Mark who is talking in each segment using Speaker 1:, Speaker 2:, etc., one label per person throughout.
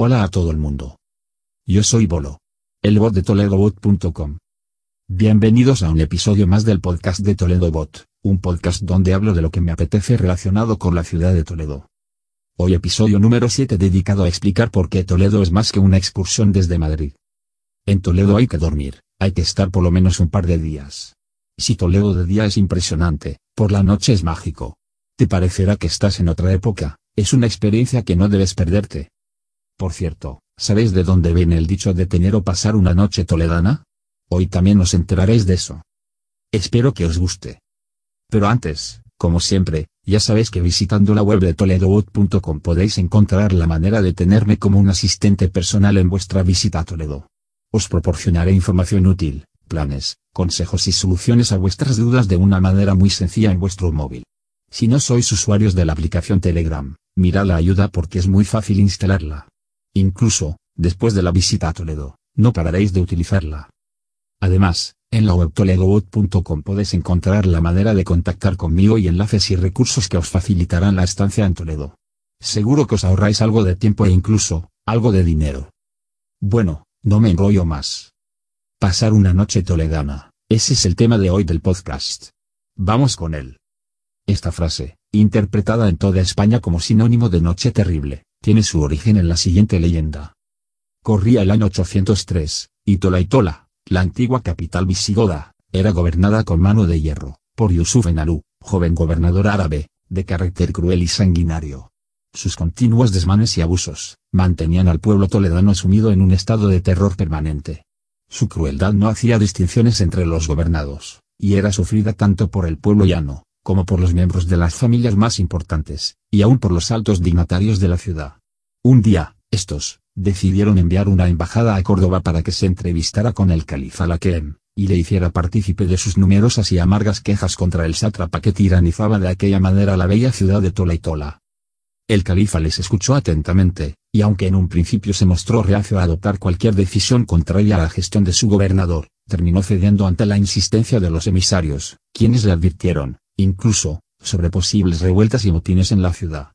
Speaker 1: Hola a todo el mundo. Yo soy Bolo. El bot de ToledoBot.com. Bienvenidos a un episodio más del podcast de Toledo Bot, un podcast donde hablo de lo que me apetece relacionado con la ciudad de Toledo. Hoy episodio número 7 dedicado a explicar por qué Toledo es más que una excursión desde Madrid. En Toledo hay que dormir, hay que estar por lo menos un par de días. Si Toledo de día es impresionante, por la noche es mágico. Te parecerá que estás en otra época, es una experiencia que no debes perderte. Por cierto, ¿sabéis de dónde viene el dicho de tener o pasar una noche toledana? Hoy también os enteraréis de eso. Espero que os guste. Pero antes, como siempre, ya sabéis que visitando la web de toledobot.com podéis encontrar la manera de tenerme como un asistente personal en vuestra visita a Toledo. Os proporcionaré información útil, planes, consejos y soluciones a vuestras dudas de una manera muy sencilla en vuestro móvil. Si no sois usuarios de la aplicación Telegram, mirad la ayuda porque es muy fácil instalarla. Incluso, después de la visita a Toledo, no pararéis de utilizarla. Además, en la web toledobot.com podéis encontrar la manera de contactar conmigo y enlaces y recursos que os facilitarán la estancia en Toledo. Seguro que os ahorráis algo de tiempo e incluso, algo de dinero. Bueno, no me enrollo más. Pasar una noche toledana, ese es el tema de hoy del podcast. Vamos con él. Esta frase, interpretada en toda España como sinónimo de noche terrible, tiene su origen en la siguiente leyenda. Corría el año 803, y Tolaitola, la antigua capital visigoda, era gobernada con mano de hierro, por Yusuf Enalú, joven gobernador árabe, de carácter cruel y sanguinario. Sus continuos desmanes y abusos, mantenían al pueblo toledano sumido en un estado de terror permanente. Su crueldad no hacía distinciones entre los gobernados, y era sufrida tanto por el pueblo llano, como por los miembros de las familias más importantes, y aún por los altos dignatarios de la ciudad. Un día, estos, decidieron enviar una embajada a Córdoba para que se entrevistara con el califa Laquem, y le hiciera partícipe de sus numerosas y amargas quejas contra el sátrapa que tiranizaba de aquella manera la bella ciudad de Tolaitola. El califa les escuchó atentamente, y aunque en un principio se mostró reacio a adoptar cualquier decisión contraria a la gestión de su gobernador, terminó cediendo ante la insistencia de los emisarios, quienes le advirtieron, incluso, sobre posibles revueltas y motines en la ciudad.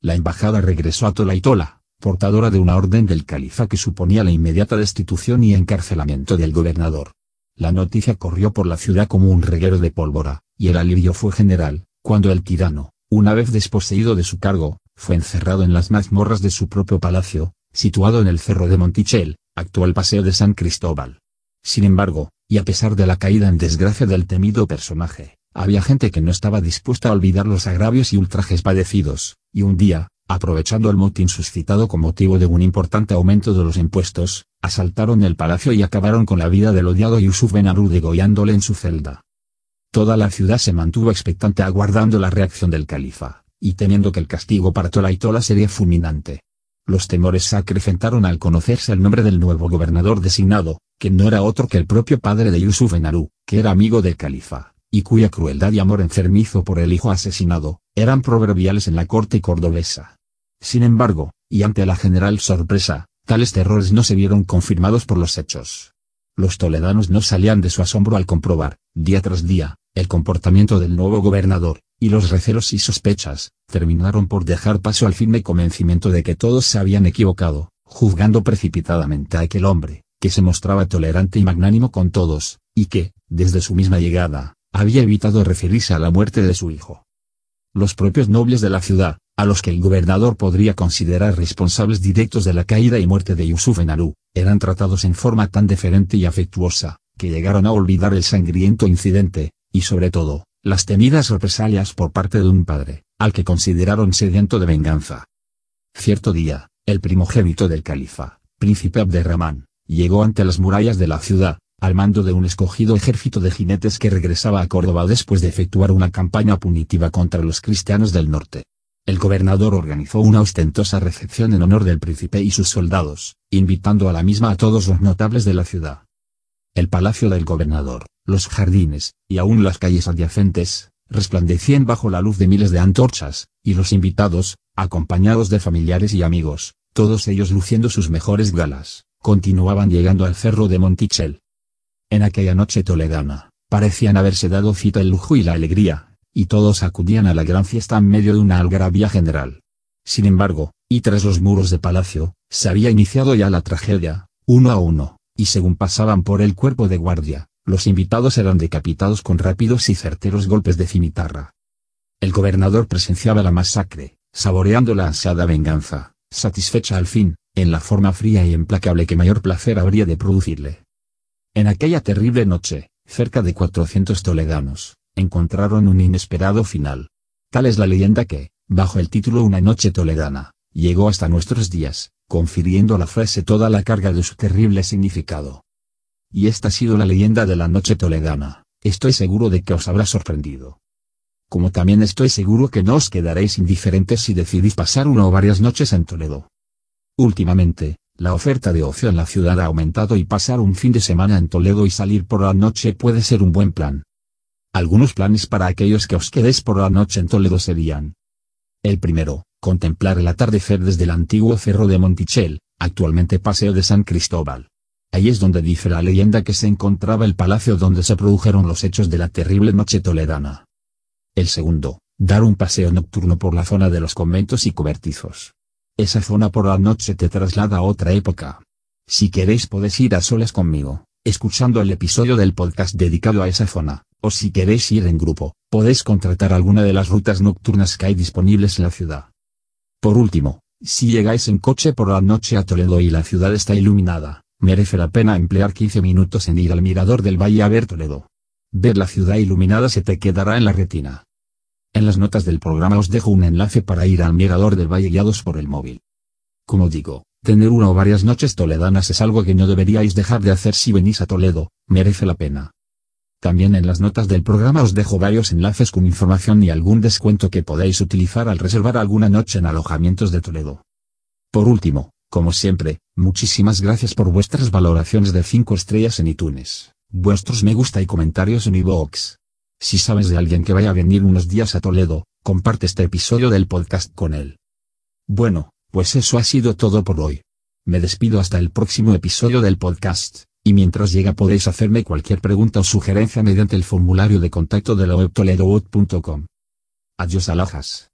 Speaker 1: La embajada regresó a Tolaitola, portadora de una orden del califa que suponía la inmediata destitución y encarcelamiento del gobernador. La noticia corrió por la ciudad como un reguero de pólvora, y el alivio fue general, cuando el tirano, una vez desposeído de su cargo, fue encerrado en las mazmorras de su propio palacio, situado en el cerro de Montichel, actual paseo de San Cristóbal. Sin embargo, y a pesar de la caída en desgracia del temido personaje, había gente que no estaba dispuesta a olvidar los agravios y ultrajes padecidos, y un día, aprovechando el motín suscitado con motivo de un importante aumento de los impuestos, asaltaron el palacio y acabaron con la vida del odiado Yusuf Ben Aru degollándole en su celda. Toda la ciudad se mantuvo expectante aguardando la reacción del califa, y temiendo que el castigo para Tolaitola sería fulminante. Los temores se acrecentaron al conocerse el nombre del nuevo gobernador designado, que no era otro que el propio padre de Yusuf Ben Aru, que era amigo del califa y cuya crueldad y amor enfermizo por el hijo asesinado, eran proverbiales en la corte cordobesa. Sin embargo, y ante la general sorpresa, tales terrores no se vieron confirmados por los hechos. Los toledanos no salían de su asombro al comprobar, día tras día, el comportamiento del nuevo gobernador, y los recelos y sospechas, terminaron por dejar paso al firme convencimiento de que todos se habían equivocado, juzgando precipitadamente a aquel hombre, que se mostraba tolerante y magnánimo con todos, y que, desde su misma llegada, había evitado referirse a la muerte de su hijo. Los propios nobles de la ciudad, a los que el gobernador podría considerar responsables directos de la caída y muerte de Yusuf en Aru, eran tratados en forma tan deferente y afectuosa, que llegaron a olvidar el sangriento incidente, y sobre todo, las temidas represalias por parte de un padre, al que consideraron sediento de venganza. Cierto día, el primogénito del califa, príncipe Abderramán, llegó ante las murallas de la ciudad, al mando de un escogido ejército de jinetes que regresaba a Córdoba después de efectuar una campaña punitiva contra los cristianos del norte. El gobernador organizó una ostentosa recepción en honor del príncipe y sus soldados, invitando a la misma a todos los notables de la ciudad. El palacio del gobernador, los jardines, y aún las calles adyacentes, resplandecían bajo la luz de miles de antorchas, y los invitados, acompañados de familiares y amigos, todos ellos luciendo sus mejores galas, continuaban llegando al cerro de Montichel. En aquella noche toledana, parecían haberse dado cita el lujo y la alegría, y todos acudían a la gran fiesta en medio de una algarabía general. Sin embargo, y tras los muros de palacio, se había iniciado ya la tragedia, uno a uno, y según pasaban por el cuerpo de guardia, los invitados eran decapitados con rápidos y certeros golpes de cimitarra. El gobernador presenciaba la masacre, saboreando la ansiada venganza, satisfecha al fin, en la forma fría y implacable que mayor placer habría de producirle. En aquella terrible noche, cerca de 400 toledanos, encontraron un inesperado final. Tal es la leyenda que, bajo el título Una noche toledana, llegó hasta nuestros días, confiriendo a la frase toda la carga de su terrible significado. Y esta ha sido la leyenda de la noche toledana, estoy seguro de que os habrá sorprendido. Como también estoy seguro que no os quedaréis indiferentes si decidís pasar una o varias noches en Toledo. Últimamente, la oferta de ocio en la ciudad ha aumentado y pasar un fin de semana en Toledo y salir por la noche puede ser un buen plan. Algunos planes para aquellos que os quedéis por la noche en Toledo serían. El primero, contemplar el atardecer desde el antiguo cerro de Montichel, actualmente Paseo de San Cristóbal. Ahí es donde dice la leyenda que se encontraba el palacio donde se produjeron los hechos de la terrible noche toledana. El segundo, dar un paseo nocturno por la zona de los conventos y cobertizos. Esa zona por la noche te traslada a otra época. Si queréis podéis ir a solas conmigo, escuchando el episodio del podcast dedicado a esa zona, o si queréis ir en grupo, podéis contratar alguna de las rutas nocturnas que hay disponibles en la ciudad. Por último, si llegáis en coche por la noche a Toledo y la ciudad está iluminada, merece la pena emplear 15 minutos en ir al mirador del valle a ver Toledo. Ver la ciudad iluminada se te quedará en la retina. En las notas del programa os dejo un enlace para ir al mirador del valle guiados por el móvil. Como digo, tener una o varias noches toledanas es algo que no deberíais dejar de hacer si venís a Toledo, merece la pena. También en las notas del programa os dejo varios enlaces con información y algún descuento que podéis utilizar al reservar alguna noche en alojamientos de Toledo. Por último, como siempre, muchísimas gracias por vuestras valoraciones de 5 estrellas en iTunes, vuestros me gusta y comentarios en iVoox. Si sabes de alguien que vaya a venir unos días a Toledo, comparte este episodio del podcast con él. Bueno, pues eso ha sido todo por hoy. Me despido hasta el próximo episodio del podcast, y mientras llega podéis hacerme cualquier pregunta o sugerencia mediante el formulario de contacto de la web toledoweb.com. Adiós alajas.